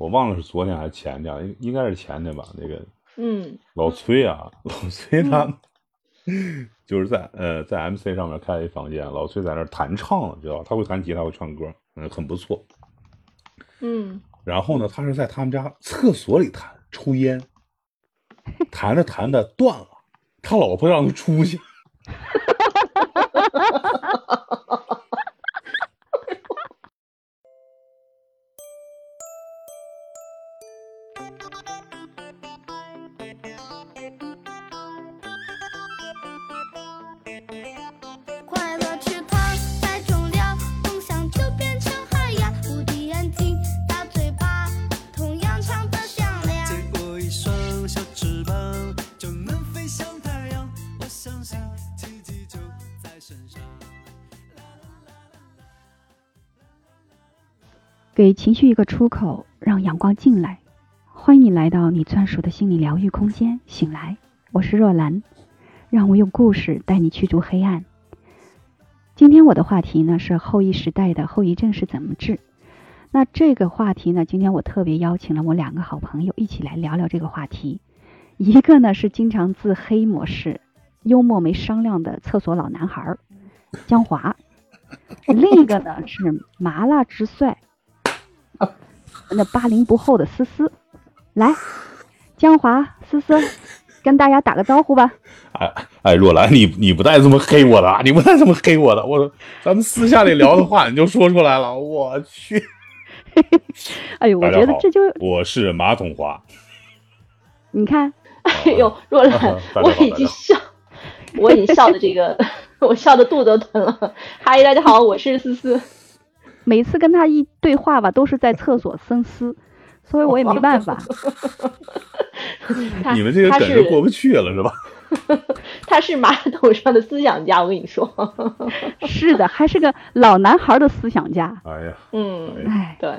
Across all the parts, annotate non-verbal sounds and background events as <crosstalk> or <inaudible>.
我忘了是昨天还是前天，应应该是前天吧。那个，嗯，老崔啊，老崔他就是在呃在 MC 上面开了一房间，老崔在那儿弹唱，知道他会弹吉他，会唱歌，嗯，很不错。嗯，然后呢，他是在他们家厕所里弹，抽烟，弹着弹着断了，他老婆让他出去。<laughs> 给情绪一个出口，让阳光进来。欢迎你来到你专属的心理疗愈空间。醒来，我是若兰，让我用故事带你驱逐黑暗。今天我的话题呢是后疫时代的后遗症是怎么治。那这个话题呢，今天我特别邀请了我两个好朋友一起来聊聊这个话题。一个呢是经常自黑模式、幽默没商量的厕所老男孩儿江华，另一个呢是麻辣之帅。<laughs> 那八零不后的思思，来，江华思思，跟大家打个招呼吧。哎哎，若兰，你你不带这么黑我的啊，你不带这么黑我的，我咱们私下里聊的话你就说出来了，我去。哎呦，<laughs> 我觉得这就我是马桶华，你看，<laughs> 哎呦，若兰我已经笑，我已经笑的这个，我笑的肚子都疼了。嗨，大家好，我是思思。每次跟他一对话吧，都是在厕所深思，所以我也没办法。<laughs> 你们这个梗就过不去了是吧？<laughs> 他是马桶上的思想家，我跟你说。<laughs> 是的，还是个老男孩的思想家。哎呀，嗯，哎，对，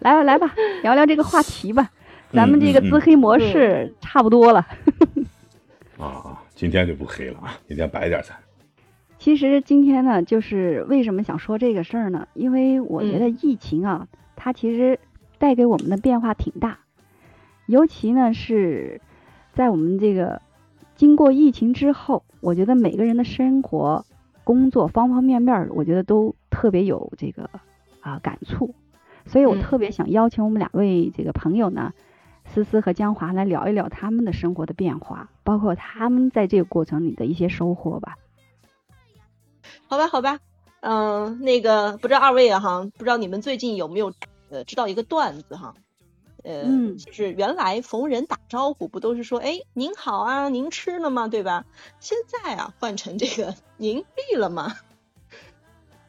来吧来吧，聊聊这个话题吧。咱们这个自黑模式差不多了。啊啊，今天就不黑了啊，今天白点咱。其实今天呢，就是为什么想说这个事儿呢？因为我觉得疫情啊，它其实带给我们的变化挺大，尤其呢是在我们这个经过疫情之后，我觉得每个人的生活、工作方方面面，我觉得都特别有这个啊感触，所以我嗯特别想邀请我们两位这个朋友呢，思思和江华来聊一聊他们的生活的变化，包括他们在这个过程里的一些收获吧。好吧，好吧，嗯、那个不知道二位啊哈，不知道你们最近有没有呃知道一个段子哈，呃，嗯就是原来逢人打招呼不都是说哎您好啊，您吃了吗，对吧？现在啊换成这个您绿了吗？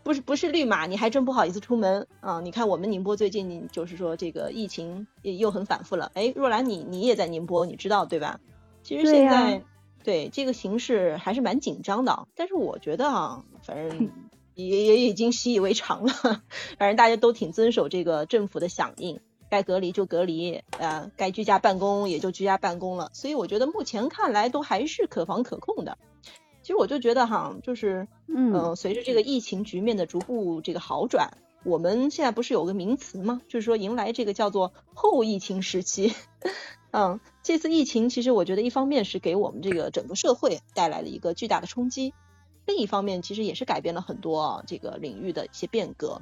不是不是绿码，你还真不好意思出门啊！你看我们宁波最近就是说这个疫情也又很反复了。哎，若兰你你也在宁波，你知道对吧？其实现在对这个形势还是蛮紧张的，但是我觉得啊，反正 <laughs> 也也已经习以为常了，<laughs> 反正大家都挺遵守这个政府的响应，该隔离就隔离，呃，该居家办公也就居家办公了，所以我觉得目前看来都还是可防可控的。其实我就觉得哈，就是嗯呃，随着这个疫情局面的逐步这个好转，我们现在不是有个名词吗？就是说迎来这个叫做后疫情时期。<laughs> 嗯，这次疫情其实我觉得一方面是给我们这个整个社会带来了一个巨大的冲击，另一方面其实也是改变了很多啊这个领域的一些变革。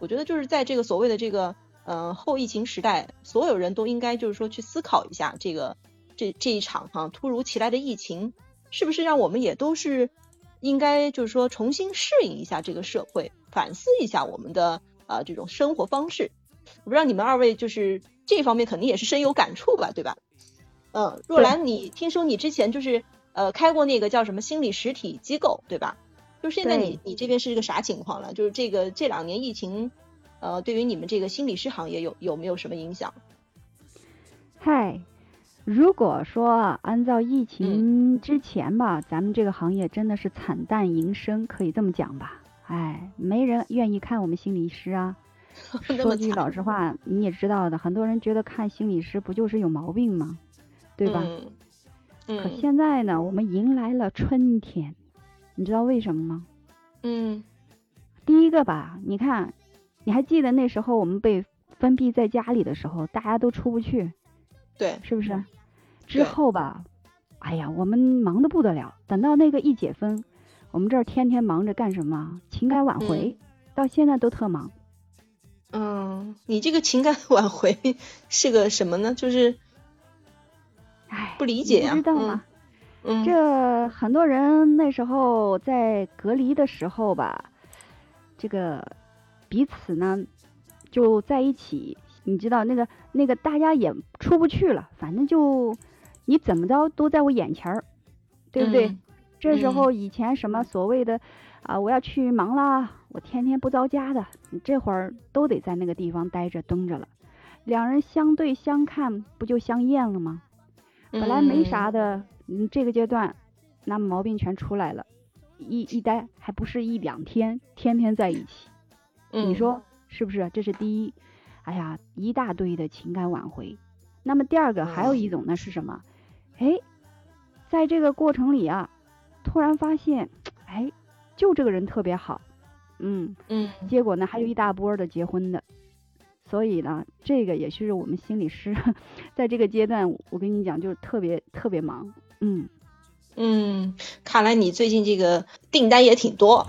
我觉得就是在这个所谓的这个呃后疫情时代，所有人都应该就是说去思考一下这个这这一场哈、突如其来的疫情，是不是让我们也都是应该就是说重新适应一下这个社会，反思一下我们的呃这种生活方式。我不知道你们二位就是这方面肯定也是深有感触吧，对吧？嗯，若兰，你听说你之前就是呃开过那个叫什么心理实体机构，对吧？就是现在你你这边是一个啥情况了？就是这个这两年疫情，呃，对于你们这个心理师行业有有没有什么影响？嗨，如果说啊按照疫情之前吧，咱们这个行业真的是惨淡营生，可以这么讲吧？哎，没人愿意看我们心理师啊。<laughs> 说句老实话，你也知道的，很多人觉得看心理师不就是有毛病吗？对吧？嗯可嗯现在呢，我们迎来了春天，你知道为什么吗？嗯第一个吧，你看，你还记得那时候我们被封闭在家里的时候，大家都出不去，对，是不是？之后吧，哎呀，我们忙得不得了。等到那个一解封，我们这儿天天忙着干什么？情感挽回，到现在都特忙。嗯，你这个情感挽回 <laughs> 是个什么呢？就是哎，不理解呀、你知道吗？嗯，这很多人那时候在隔离的时候吧，这个彼此呢就在一起，你知道那个那个大家也出不去了，反正就你怎么着都在我眼前儿，对不对？嗯这时候以前什么所谓的啊，我要去忙啦，我天天不着家的，你这会儿都得在那个地方待着蹲着了，两人相对相看，不就相厌了吗？本来没啥的，嗯，这个阶段，那毛病全出来了，一一待还不是一两天，天天在一起，嗯，你说是不是？这是第一，哎呀，一大堆的情感挽回。那么第二个还有一种呢是什么？哎，在这个过程里啊，突然发现，哎，就这个人特别好，嗯，嗯结果呢还有一大波的结婚的，所以呢，这个也是我们心理师在这个阶段，我跟你讲，就是特别特别忙，嗯，嗯，看来你最近这个订单也挺多。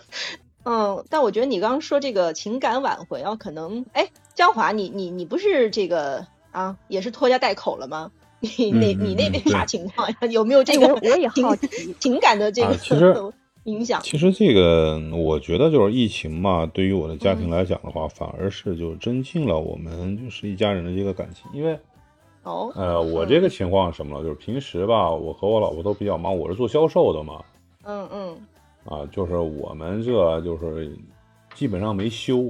<laughs> 嗯，但我觉得你刚刚说这个情感挽回啊，可能哎，江华，你你你不是这个啊，也是拖家带口了吗？你那、嗯嗯你那边嗯啥情况呀？<laughs> 有没有这哎，个我我也好奇，情感的这个、啊其实 <laughs> 影响？其实这个，我觉得就是疫情嘛，对于我的家庭嗯来讲的话，反而是就增进了我们就是一家人的这个感情。因为，哦，呃，我这个情况是什么呢？就是平时吧，我和我老婆都比较忙，我是做销售的嘛，嗯嗯啊，就是我们这就是基本上没休，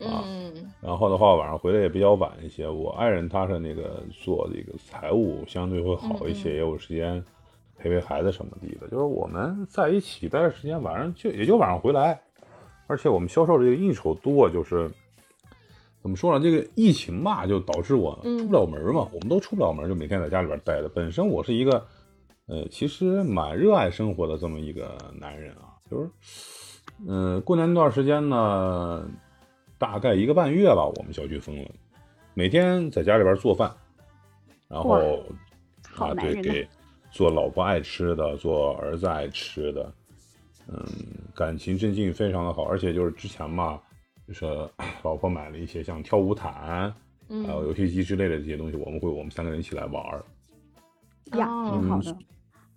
啊嗯然后的话晚上回来也比较晚一些。我爱人她是那个做这个财务，相对会好一些，也有时间陪陪孩子什么的。就是我们在一起待的时间，晚上就也就晚上回来，而且我们销售的这个应酬多，就是怎么说呢？这个疫情吧，就导致我嗯出不了门嘛，我们都出不了门，就每天在家里边待着。本身我是一个呃，其实蛮热爱生活的这么一个男人啊，就是。嗯，过年那段时间呢，大概一个半月吧，我们小区封了，每天在家里边做饭，然后啊，对，给做老婆爱吃的，做儿子爱吃的，嗯，感情增进非常的好，而且就是之前嘛，就是 <coughs> 老婆买了一些像跳舞毯，嗯，还有游戏机之类的这些东西，我们会我们三个人一起来玩儿。挺好的，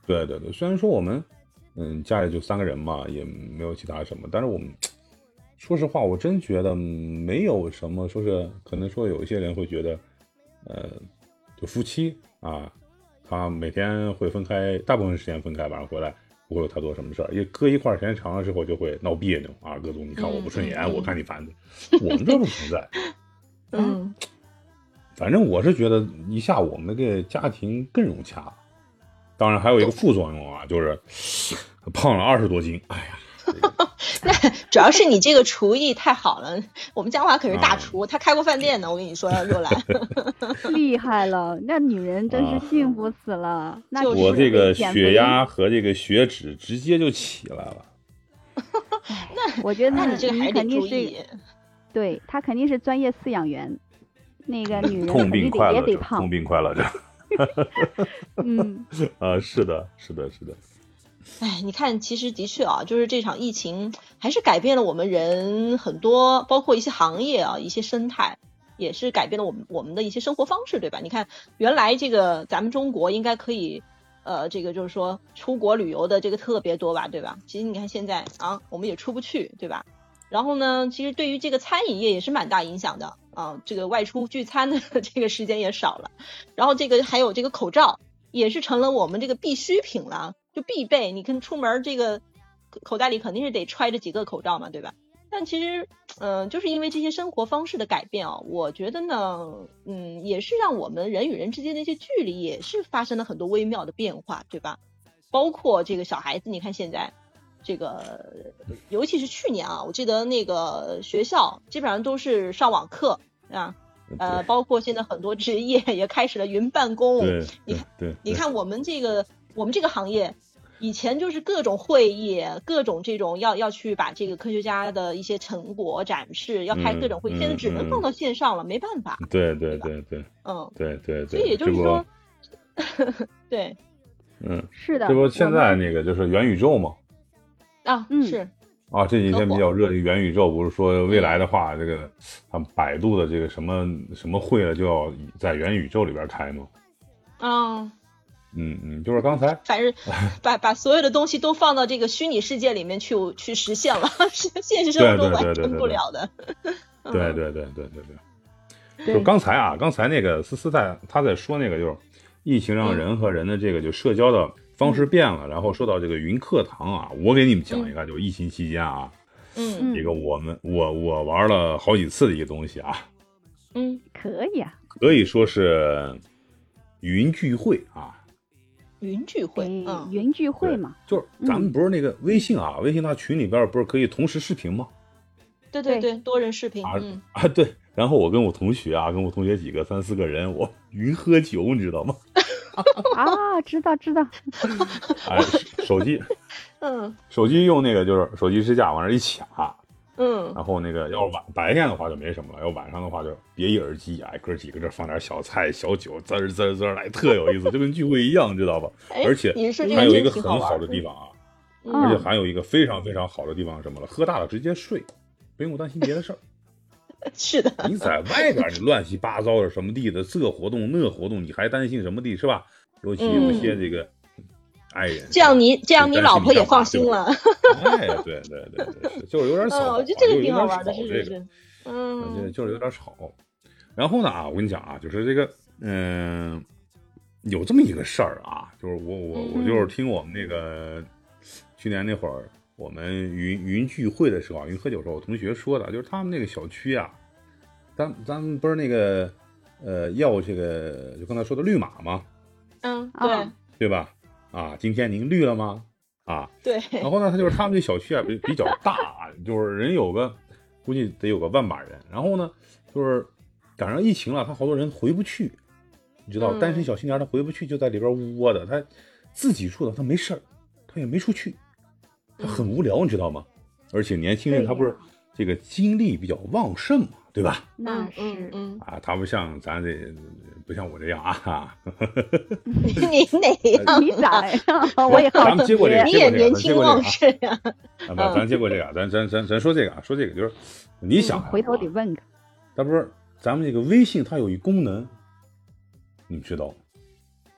对对对，虽然说我们嗯家里就三个人嘛，也没有其他什么，但是我们说实话，我真觉得没有什么说是可能说有一些人会觉得，呃，就夫妻啊，他每天会分开，大部分时间分开，晚上回来不会有太多什么事儿，因为搁一块儿时间长了之后就会闹别扭啊，各种你看我不顺眼，我看你烦的，我们这不存在。<laughs> 嗯反正我是觉得一下我们这个家庭更融洽。当然还有一个副作用啊，就是 <laughs> 胖了二十多斤。哎呀，<laughs> 主要是你这个厨艺太好了，<laughs> 我们江华可是啊大厨，他开过饭店呢。我跟你说，<laughs> 若兰，厉害了，那女人真是啊幸福死了。那就是我这个血压和这个血脂直接就起来了。那我觉得那你这个还得肯定注意是，对他肯定是专业饲养员，那个女人痛并快乐着，也得胖痛，并快乐着。嗯，啊，是的，是的，是的。哎，你看，其实的确啊，就是这场疫情还是改变了我们人很多，包括一些行业啊，一些生态，也是改变了我们我们的一些生活方式，对吧？你看，原来这个咱们中国应该可以，呃，这个就是说出国旅游的这个特别多吧，对吧？其实你看现在啊，我们也出不去，对吧？然后呢，其实对于这个餐饮业也是蛮大影响的啊，这个外出聚餐的 <laughs> 这个时间也少了，然后这个还有这个口罩也是成了我们这个必需品了，就必备。你看出门这个口口袋里肯定是得揣着几个口罩嘛，对吧？但其实，嗯、就是因为这些生活方式的改变啊，我觉得呢，嗯，也是让我们人与人之间的一些距离也是发生了很多微妙的变化，对吧？包括这个小孩子，你看现在这个，尤其是去年啊，我记得那个学校基本上都是上网课啊，呃，包括现在很多职业也开始了云办公。对，你对对，你看我们这个我们这个行业以前就是各种会议，各种这种要要去把这个科学家的一些成果展示，要开各种会，嗯现在只能嗯放到线上了，没办法。对对对对嗯，对对对，所以也就是说，对嗯，是的，这不现在那个就是元宇宙嘛。啊，嗯是，啊，这几天比较热的元宇宙，不是说未来的嗯话，这个啊百度的这个什么什么会了，就要在元宇宙里边开吗？嗯，嗯嗯，就是刚才反正 <laughs> 把把所有的东西都放到这个虚拟世界里面去去实现了，<laughs> 是现实生活中对对对完成对对对。不了的。<laughs> 对嗯对对对对。对，就刚才啊，刚才那个思思在他在说那个就是疫情让嗯。人和人的这个就社交的方式变了，然后说到这个云课堂啊，我给你们讲一个，就疫情期间啊，嗯。嗯。一个我们我我玩了好几次的一个东西啊，嗯，可以啊，可以说是云聚会啊。云聚会，对，嗯云聚会嘛，就是咱们不是那个微信啊，微信那群里边不是可以同时视频吗？对对对对，多人视频，啊嗯，啊，对。然后我跟我同学啊，跟我同学几个三四个人，我云喝酒，你知道吗？<laughs> 啊，知道知道，哎，手手机嗯手机用那个就是手机支架往那一卡，嗯然后那个要是晚白天的话就没什么了，要晚上的话就别一耳机，哎，哥几个这放点小菜小酒，滋儿滋儿滋儿来，特有意思，就跟聚会一样，知道吧？哎而且还有一个很好的地方啊，嗯而且还有一个非常非常好的地方是什么了？喝大了直接睡，不用担心别的事儿。<laughs> 是的，你在外边你乱七八糟的什么地的，这活动那活动，你还担心什么地是吧？尤其有些这个爱人，嗯这样你这样你老婆也放心。了。哎，对对对对，<laughs> 就是有点吵我觉得这个挺好玩的，吵这个是是是，嗯，嗯就是有点吵。然后呢啊，我跟你讲啊，就是这个，嗯、有这么一个事儿啊，就是我我我嗯就是听我们那个去年那会儿我们云云聚会的时候啊，云喝酒的时候，我同学说的，就是他们那个小区啊，咱咱们不是那个呃要这个就刚才说的绿码吗？嗯，啊对对吧？啊，今天您绿了吗？啊，对，然后呢，他就是他们这小区啊比比较大，<laughs> 就是人有个估计得有个万把人。然后呢，就是赶上疫情了，他好多人回不去，你知道，嗯单身小青年他回不去，就在里边窝的。他自己住的，他没事儿，他也没出去，他很无聊，你知道吗？而且年轻人他不是这个精力比较旺盛嘛，对吧？那嗯嗯是，嗯，啊，他不像咱这不像我这样啊。<laughs> 你哪样？你咋样？<laughs> 我也好咱们接过这个你也年轻过这个啊旺盛呀。啊，不，咱接过这个啊，咱咱咱咱说这个啊，说这个就是，你想啊回头得问个，他不是咱们这个微信它有一功能，你知道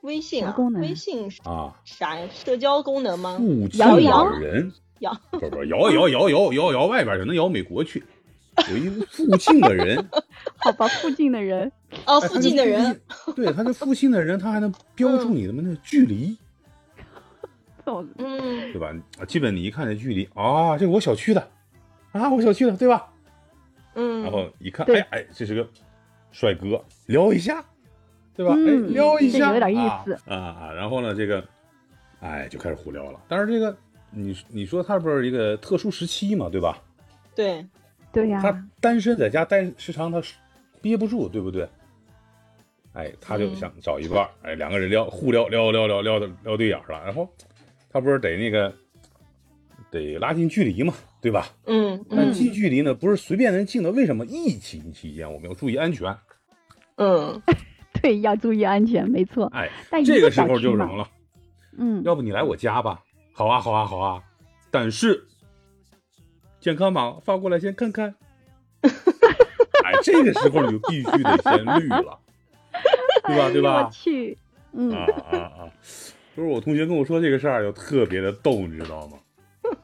微信功，能微信啊？啥呀？社交功能吗？附近摇一摇人，摇不是不是摇一摇摇摇摇摇外边就能摇美国去，有一个附近的人，<laughs> 好吧，附近的人，哦，哎附近的人，，对，他这附近的人，他还能标注你的那个距离，<laughs> 走嗯对吧？啊，基本你一看这距离啊，这是我小区的，啊，我小区的，对吧？嗯，然后一看，对哎哎，这是个帅哥，撩一下，对吧？嗯哎，撩一下，有点意思啊啊。然后呢，这个，哎，就开始胡撩了。但是这个，你你说他不是一个特殊时期嘛，对吧？对，对呀，他单身在家待时长，他憋不住，对不对？哎，他就嗯想找一半儿，哎，两个人聊，互聊聊聊聊聊的撩对眼了。然后他不是得那个得拉近距离嘛，对吧？嗯但嗯近距离呢，不是随便能近的。为什么？疫情期间我们要注意安全。嗯，<laughs> 对，要注意安全，没错。哎，但一这个时候就是什么了？嗯，要不你来我家吧？好啊，好啊，好啊。但是健康码发过来先看看。哎，这个时候你就必须得先绿了，<laughs> 对吧？对吧我？去，嗯，啊啊啊！就是我同学跟我说这个事儿，就特别的逗，你知道吗？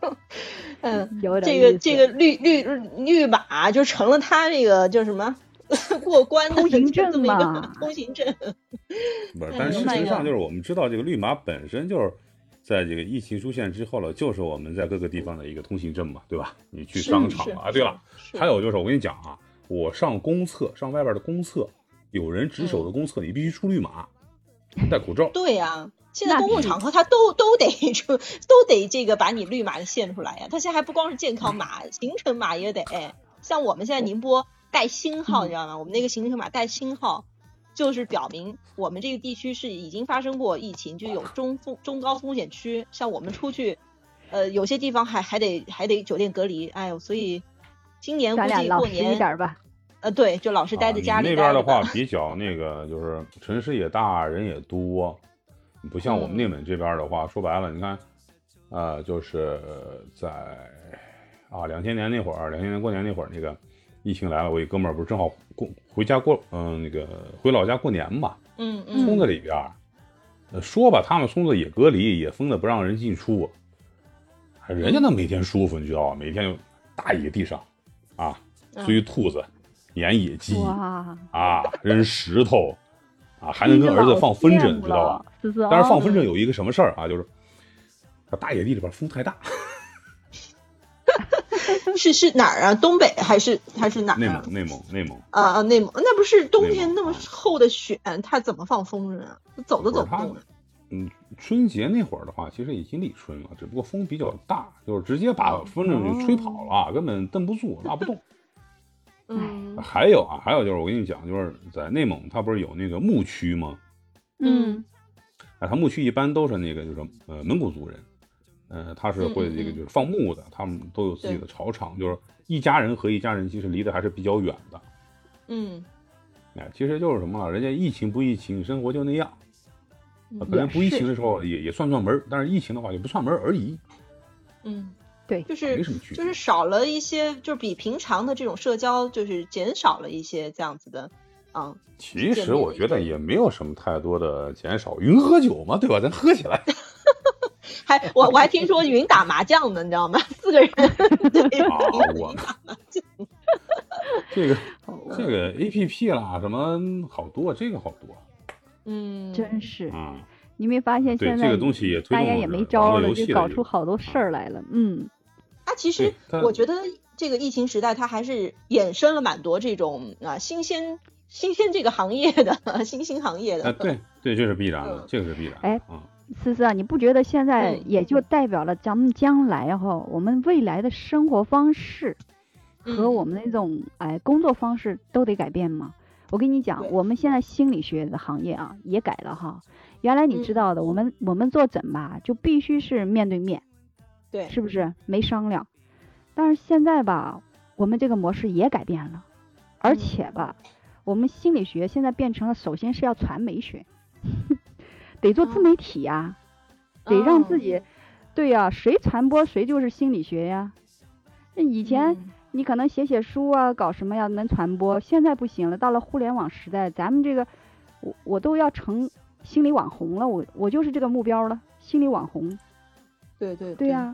<laughs> 嗯，有点这个这个绿绿绿码就成了他这个叫什么过关的通行这么一个证嘛通行证。不是，哎但实上就是我们知道，这个绿码本身就是在这个疫情出现之后了，就是我们在各个地方的一个通行证嘛，对吧？你去商场是啊，对了，，还有就是我跟你讲啊，我上公厕，上外边的公厕，有人值守的公厕，你必须出绿码，戴口罩。<laughs> 对呀、现在公共场合他都都得出，都得这个把你绿码献出来呀。他现在还不光是健康码，行程码也得。像我们现在宁波带星号，嗯你知道吗？我们那个行程码带星号，就是表明我们这个地区是已经发生过疫情，就有中风中高风险区，像我们出去，呃，有些地方还还得还得酒店隔离，哎呦，所以今年估咱俩老实一计过年一，点儿吧。呃，对，就老是待在啊家里你那边的话比较那个，就是城市也大，人也多，不像我们嗯内蒙这边的话，说白了，你看，呃，就是在啊两千年那会儿，两千年过年那会儿，那个疫情来了，我一哥们儿不是正好过回家过，嗯、那个回老家过年嘛，嗯嗯村嗯子里边儿，呃说吧，他们村子也隔离，也封的不让人进出，人家那每天舒服，你知道吧？每天就大野地上，啊，嗯追兔子，撵野鸡，哇，啊，扔石头，啊，还能跟儿子放风筝，知道吧？？但是放哦风筝有一个什么事儿啊，就是它大野地里边风太大，是是哪儿啊？东北还是还是哪儿啊？内蒙内蒙内蒙，啊啊，内蒙那不是冬天那么厚的雪，它怎么放风筝啊？走都走不动啊。嗯，春节那会儿的话，其实已经立春了，只不过风比较大，就是直接把风筝就吹跑了，根本蹬不住，拉不动。<laughs> 嗯还有啊，还有就是我跟你讲，就是在内蒙，它不是有那个牧区吗？嗯啊，它牧区一般都是那个就是呃蒙古族人，呃，他是会这个嗯嗯嗯就是放牧的，他们都有自己的草场，就是一家人和一家人其实离得还是比较远的。嗯哎，其实就是什么了，人家疫情不疫情，生活就那样。嗯可能不疫情的时候也也算串门，但是疫情的话也不串门而已，嗯，对就是没什么区别。就是少了一些，就是比平常的这种社交，就是减少了一些这样子的，啊，其实我觉得也没有什么太多的减少，云喝酒嘛，对吧？咱喝起来 <laughs> 还我我还听说云打麻将呢，你知道吗？四个人对啊云我打麻将，这个哦这个 A P P 啦，什么好多，这个好多嗯，真是，啊。你没发现现在这个东西也推动了大家也没招了，就搞出好多事儿来了。嗯，它其实我觉得这个疫情时代，它还是衍生了蛮多这种啊新鲜新鲜这个行业的 <laughs> 新兴行业的。啊，对对，这是必然的嗯，这个是必然的。哎啊，思思啊，你不觉得现在嗯。也就代表了咱们将来哈，我们未来的生活方式和嗯。我们那种哎工作方式都得改变吗？我跟你讲，我们现在心理学的行业啊也改了哈。原来你知嗯。道的，我们我们坐诊吧，就必须是面对面，对，是不是？没商量？但是现在吧，我们这个模式也改变了，而嗯。且吧，我们心理学现在变成了，首先是要传媒学，得做自媒体呀、得让自己，对呀、谁传播谁就是心理学呀。那以前嗯你可能写写书啊，搞什么呀能传播，现在不行了，到了互联网时代，咱们这个我我都要成心理网红了，我我就是这个目标了，心理网红，对对对呀、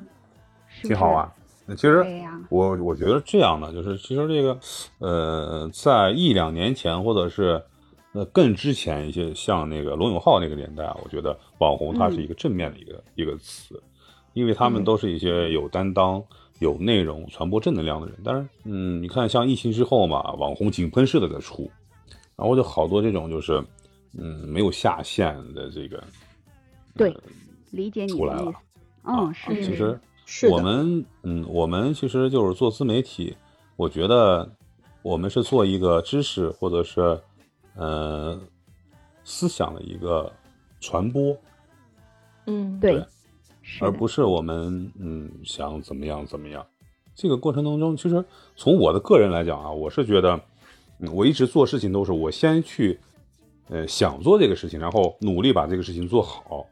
是是挺好啊。那其实、我我觉得这样的，就是其实这个，呃，在一两年前或者是呃更之前一些，像那个罗永浩那个年代啊，我觉得网红它是一个正面的一个、一个词，因为他们嗯都是一些有担当、有内容、传播正能量的人。但是，嗯，你看像疫情之后嘛，网红井喷式的在出，然后就好多这种就是，嗯，没有下限的这个，对呃理解你出来了。嗯，是其实我们嗯，我们其实就是做自媒体，我觉得我们是做一个知识或者是呃思想的一个传播，嗯，对对，而不是我们嗯想怎么样怎么样。这个过程当中，其实从我的个人来讲啊，我是觉得，嗯，我一直做事情都是我先去，呃，想做这个事情，然后努力把这个事情做好，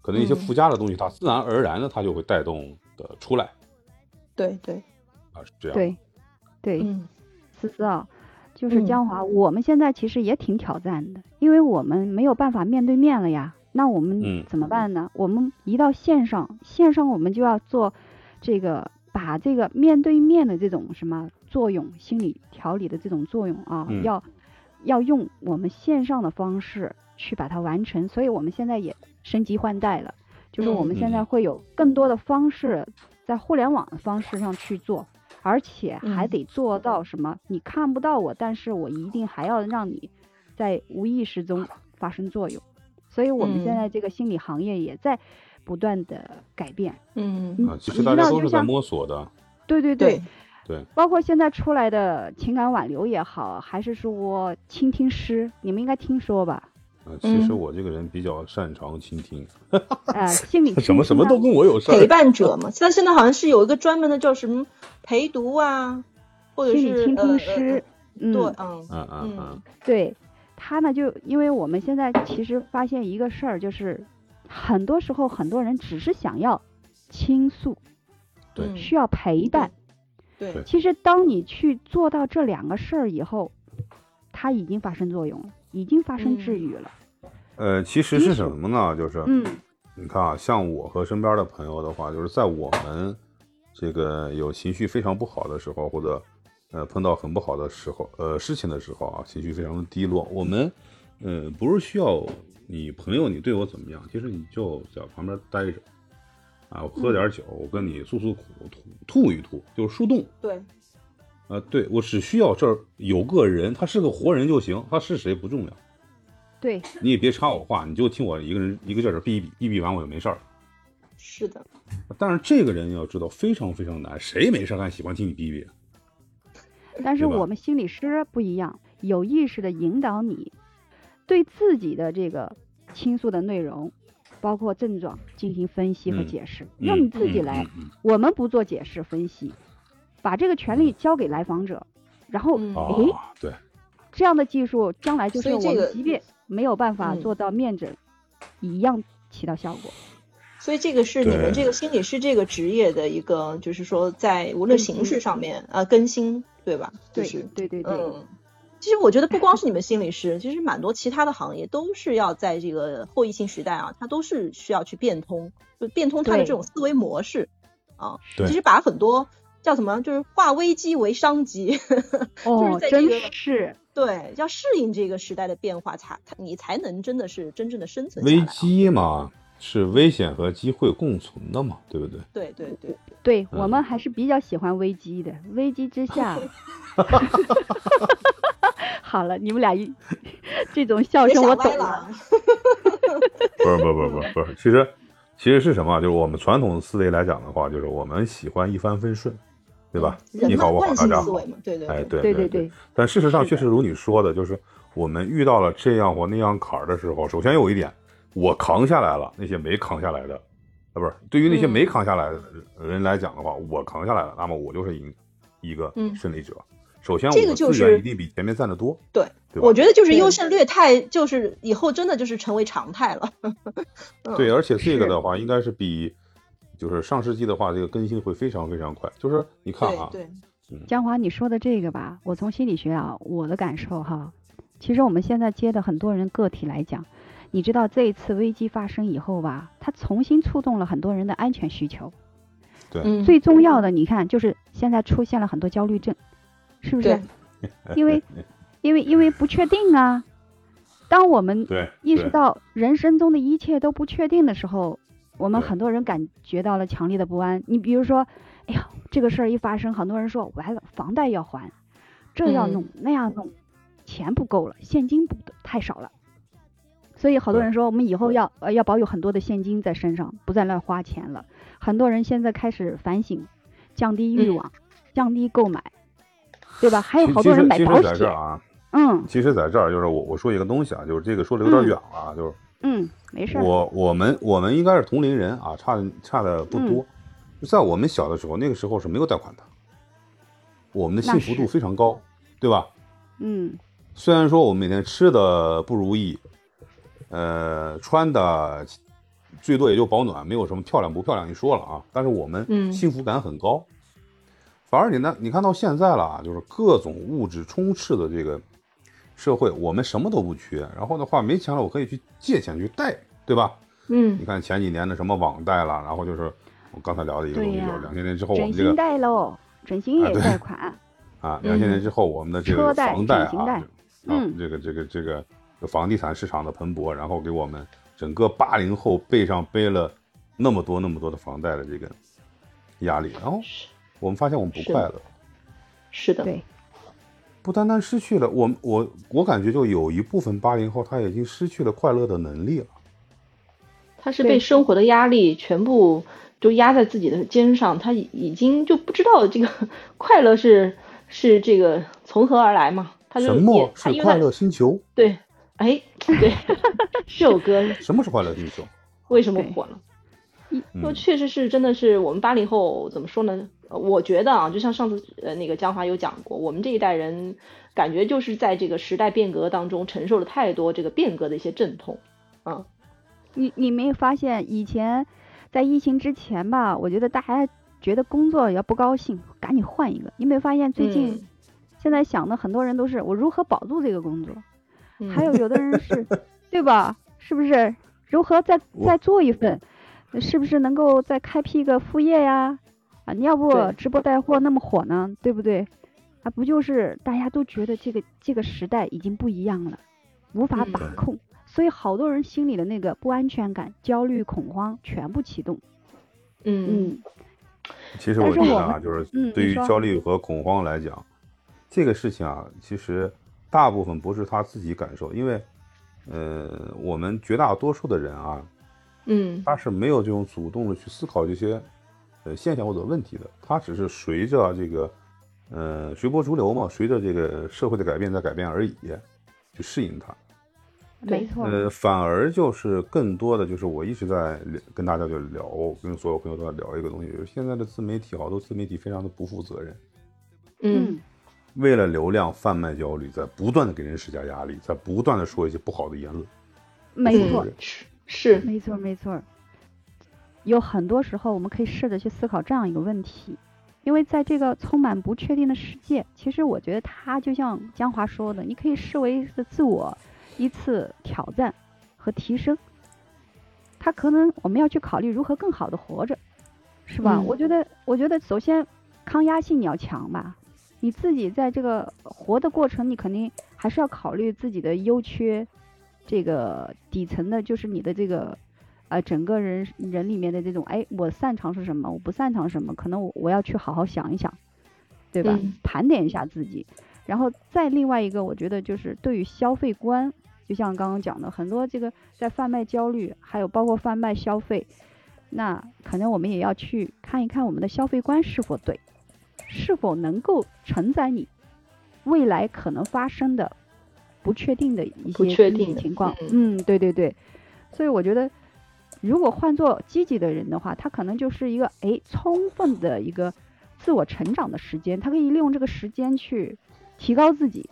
可能一些嗯。附加的东西，它自然而然的它就会带动的出来。对对，啊，是这样。对对，嗯。思思啊，就是嗯江华，我们现在其实也挺挑战的，因为我们没有办法面对面了呀。那我嗯们怎么办呢？我们一到线上，线上我们就要做这个，把这个面对面的这种什么作用，心理调理的这种作用啊，嗯要要用我们线上的方式去把它完成。所以我们现在也升级换代了，就是我们现在嗯会有更多的方式在互联网的方式上去做。而且还嗯得做到什么？你看不到我，但是我一定还要让你在无意识中发生作用。所以我们现嗯在这个心理行业也在不断的改变。嗯嗯啊，其你知实大家都道就是在摸索的。对对对，对，对，包括现在出来的情感挽留也好，还是说倾听师，你们应该听说吧？呃，其实嗯我这个人比较擅长倾听，呃，<laughs> 心理什么什么都跟我有事儿。陪伴者 <laughs> 嘛。现在现在好像是有一个专门的叫什么陪读啊，或者啊心理倾是呃听师，嗯，对，嗯嗯嗯嗯嗯，对他呢，就因为我们现在其实发现一个事儿，就是很多时候很多人只是想要倾诉，对嗯需要陪伴。对对其实当你去做到这两个事儿以后，它已经发生作用了，已经发生治嗯愈了。呃，其实是什么呢？就是嗯。你看啊，像我和身边的朋友的话，就是在我们这个有情绪非常不好的时候，或者呃碰到很不好的时候，呃事情的时候啊，情绪非常的低落，我们呃不是需要你朋友你对我怎么样，其实你就在旁边待着。啊，我喝点酒，我跟你诉诉苦，吐吐一吐，就是树洞。对，啊，对我只需要这儿有个人，他是个活人就行，他是谁不重要，对，你也别插我话，你就听我一个人一个劲儿的逼逼逼逼完我就没事儿。是的，但是这个人要知道非常非常难，谁没事干喜欢听你逼逼？但是我们心理师不一样，有意识的引导你对自己的这个倾诉的内容，包括症状进行分析和嗯解释，嗯让你自己来。嗯嗯我们不做解释分析，把这个权利交给来访者，然后嗯嗯诶，啊，对，这样的技术将来就是我们即便没有办法嗯做到面诊，一样起到效果。所以这个是你们这个心理师这个职业的一个，就是说在无论形式上面啊、呃更新，对吧？就对是对对对，嗯，其实我觉得不光是你们心理师，其实蛮多其他的行业都是要在这个后疫情时代啊，它都是需要去变通，就变通它的这种思维模式啊。对其实把很多叫什么，就是化危机为商机，<laughs> 哦，在这真个是对，要适应这个时代的变化，才才你才能真的是真正的生存下危。机嘛是危险和机会共存的嘛，对不对？对对对，对我嗯们还是比较喜欢危机的，危机之下。<laughs> 好了，你们俩一这种笑声我懂歪了。不是，不是，不是，不是，不是，其实其实是什么啊？就是我们传统思维来讲的话，就是我们喜欢一帆风顺，对吧？你好，我好，大家好性思维。嘛，对对哎，对对对对对，但事实上，确实如你说的，就是我们遇到了这样或那样坎儿的时候，首先有一点，我扛下来了，那些没扛下来的，啊，不是，对于那些嗯没扛下来的人来讲的话，我扛下来了，那么我就是赢一个嗯胜利者。首先，我这个就是资源一定比前面占的多，对，对？我觉得就是优胜劣汰，就是以后真的就是成为常态了。<laughs> 嗯对，而且这个的话，应该是比就是上世纪的话，这个更新会非常非常快。就是你看啊，对对，江华，你说的这个吧，我从心理学啊，我的感受哈，其实我们现在接的很多人个体来讲，你知道这一次危机发生以后吧，它重新触动了很多人的安全需求。对嗯，最重要的，你看，就是现在出现了很多焦虑症，是不是？因为，<laughs> 因为，因为不确定啊。当我们意识到人生中的一切都不确定的时候，我们很多人感觉到了强烈的不安。你比如说，哎呀，这个事儿一发生，很多人说完了，房贷要还，这要嗯弄、那样弄，钱不够了，现金不太少了。所以好多人说，我们以后要呃要保有很多的现金在身上，不再乱花钱了。很多人现在开始反省，降低欲嗯望，降低购买，对吧？还有好多人买保其实其实在这儿险，啊，嗯其实在这儿就是我我说一个东西啊，就是这个说的有点嗯远了啊，就是嗯，没事儿，我我们我们应该是同龄人啊，差的差的不多。就在我们小的时候，那个时候是没有贷款的，我们的幸福度非常高，对吧？嗯。虽然说我们每天吃的不如意，呃，穿的最多也就保暖，没有什么漂亮不漂亮一说了啊，但是我们嗯。幸福感很高。反而你呢，你看到现在了啊，就是各种物质充斥的这个社会，我们什么都不缺。然后的话，没钱了，我可以去借钱去贷，对吧？嗯。你看前几年的什么网贷啦，然后就是我刚才聊的一个东西，就是两千年之后我们这个贷喽，整形也啊对贷款，啊，嗯两千年之后我们的这个房贷啊嗯，这个这个这个房地产市场的蓬勃，然后给我们整个八零后背上背了那么多那么多的房贷的这个压力，然后我们发现我们不快乐，是的，对，不单单失去了我我我感觉就有一部分八零后他已经失去了快乐的能力了。他是被生活的压力全部就压在自己的肩上，他已已经就不知道这个 <laughs> 快乐是是这个从何而来嘛？他就什么是快乐星球？对，哎，对，<laughs> 这首歌什么是快乐星球？为什么火了？嗯说确实是，真的是我们八零后怎么说呢？呃我觉得啊，就像上次呃那个江华有讲过，我们这一代人感觉就是在这个时代变革当中承受了太多这个变革的一些阵痛，嗯你你没有发现以前在疫情之前吧？我觉得大家觉得工作要不高兴，赶紧换一个。你没有发现最近、嗯现在想的很多人都是我如何保住这个工作，嗯还有有的人是，<laughs> 对吧？是不是如何再再做一份？是不是能够再开辟一个副业呀？啊，你要不直播带货那么火呢，对不对？啊，不就是大家都觉得这个这个时代已经不一样了，无法把控，所以好多人心里的那个不安全感、焦虑、恐慌全部启动。嗯嗯，其实我觉得啊，就是嗯对于焦虑和恐慌来讲，这个事情啊，其实大部分不是他自己感受，因为，呃，我们绝大多数的人啊，嗯。他是没有这种主动的去思考这些，呃，现象或者问题的，他只是随着这个，呃，随波逐流嘛，随着这个社会的改变在改变而已，去适应它。没错。呃，反而就是更多的就是我一直在跟大家就聊，跟所有朋友都在聊一个东西，就是现在的自媒体好多自媒体非常的不负责任，嗯。为了流量贩卖焦虑，在不断的给人施加压力，在不断的说一些不好的言论。嗯没错，是是没错，没错。有很多时候，我们可以试着去思考这样一个问题，因为在这个充满不确定的世界，其实我觉得它就像江华说的，你可以视为是自我一次挑战和提升。它可能我们要去考虑如何更好的活着，是吧？嗯我觉得，我觉得首先抗压性你要强吧，你自己在这个活的过程，你肯定还是要考虑自己的优缺，这个底层的就是你的这个，呃，整个人人里面的这种，哎，我擅长是什么，我不擅长什么，可能我我要去好好想一想，对吧？嗯盘点一下自己，然后再另外一个，我觉得就是对于消费观，就像刚刚讲的，很多这个在贩卖焦虑，还有包括贩卖消费，那可能我们也要去看一看我们的消费观是否对，是否能够承载你未来可能发生的不确定的一些情况。嗯嗯，对对对，所以我觉得，如果换做积极的人的话，他可能就是一个哎充分的一个自我成长的时间，他可以利用这个时间去提高自己，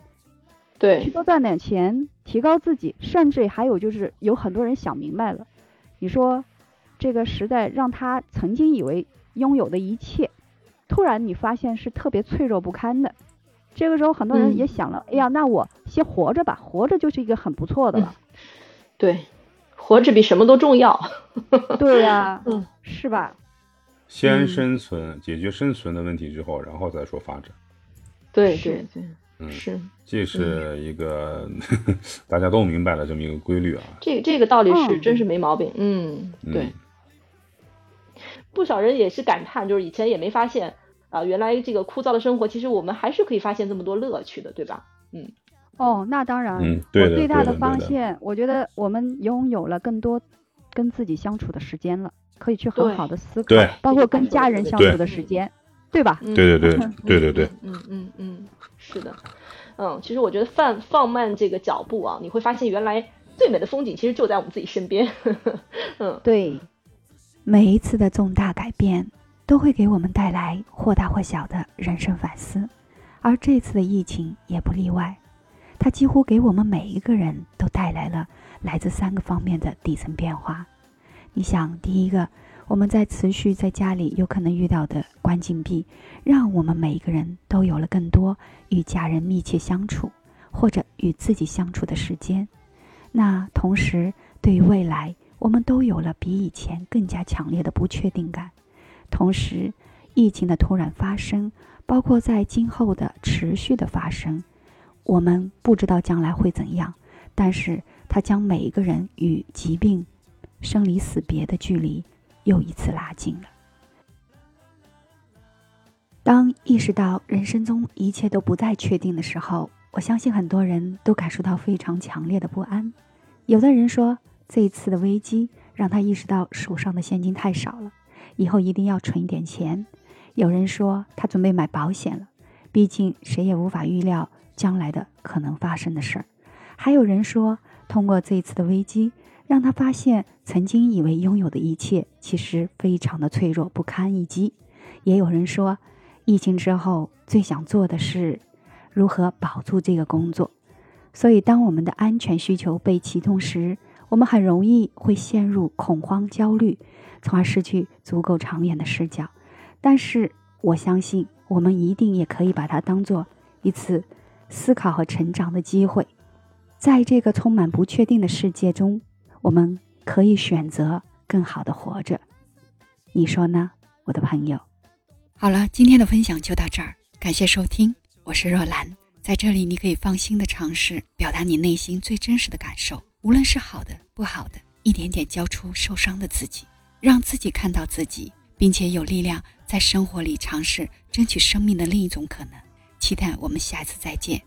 对去多赚点钱，提高自己，甚至还有就是有很多人想明白了，你说这个时代让他曾经以为拥有的一切，突然你发现是特别脆弱不堪的。这个时候，很多人嗯也想了，哎呀，那我先活着吧，活着就是一个很不错的了。对，活着比什么都重要。对呀、<laughs> 嗯，是吧？先嗯生存，解决生存的问题之后，然后再说发展。对对对，嗯，是这是一个、<laughs> 大家都明白的这么一个规律啊。这这个道理是嗯真是没毛病。嗯，对嗯，不少人也是感叹，就是以前也没发现啊、原来这个枯燥的生活，其实我们还是可以发现这么多乐趣的，对吧？嗯哦，那当然，嗯，对的，我最大的发现，我觉得我们拥有了更多跟自己相处的时间了，可以去很好的思考，包括跟家人相处的时间，对吧？嗯对对对对对对，嗯嗯嗯嗯，是的，嗯，其实我觉得放放慢这个脚步啊，你会发现原来最美的风景其实就在我们自己身边。<laughs> 嗯，对，每一次的重大改变都会给我们带来或大或小的人生反思，而这次的疫情也不例外。它几乎给我们每一个人都带来了来自三个方面的底层变化。你想，第一个，我们在持续在家里有可能遇到的关禁闭，让我们每一个人都有了更多与家人密切相处，或者与自己相处的时间。那同时，对于未来，我们都有了比以前更加强烈的不确定感。同时，疫情的突然发生，包括在今后的持续的发生，我们不知道将来会怎样，但是它将每一个人与疾病、生离死别的距离又一次拉近了。当意识到人生中一切都不再确定的时候，我相信很多人都感受到非常强烈的不安。有的人说，这一次的危机让他意识到手上的现金太少了；以后一定要存一点钱。有人说他准备买保险了，毕竟谁也无法预料将来的可能发生的事儿。还有人说，通过这次的危机，让他发现曾经以为拥有的一切其实非常的脆弱不堪一击。也有人说，疫情之后最想做的是如何保住这个工作。所以，当我们的安全需求被启动时，我们很容易会陷入恐慌、焦虑，从而失去足够长远的视角。但是，我相信我们一定也可以把它当做一次思考和成长的机会。在这个充满不确定的世界中，我们可以选择更好的活着。你说呢，我的朋友？好了，今天的分享就到这儿，感谢收听，我是若兰。在这里，你可以放心的尝试表达你内心最真实的感受，无论是好的、不好的，一点点交出受伤的自己，让自己看到自己，并且有力量在生活里尝试争取生命的另一种可能。期待我们下次再见。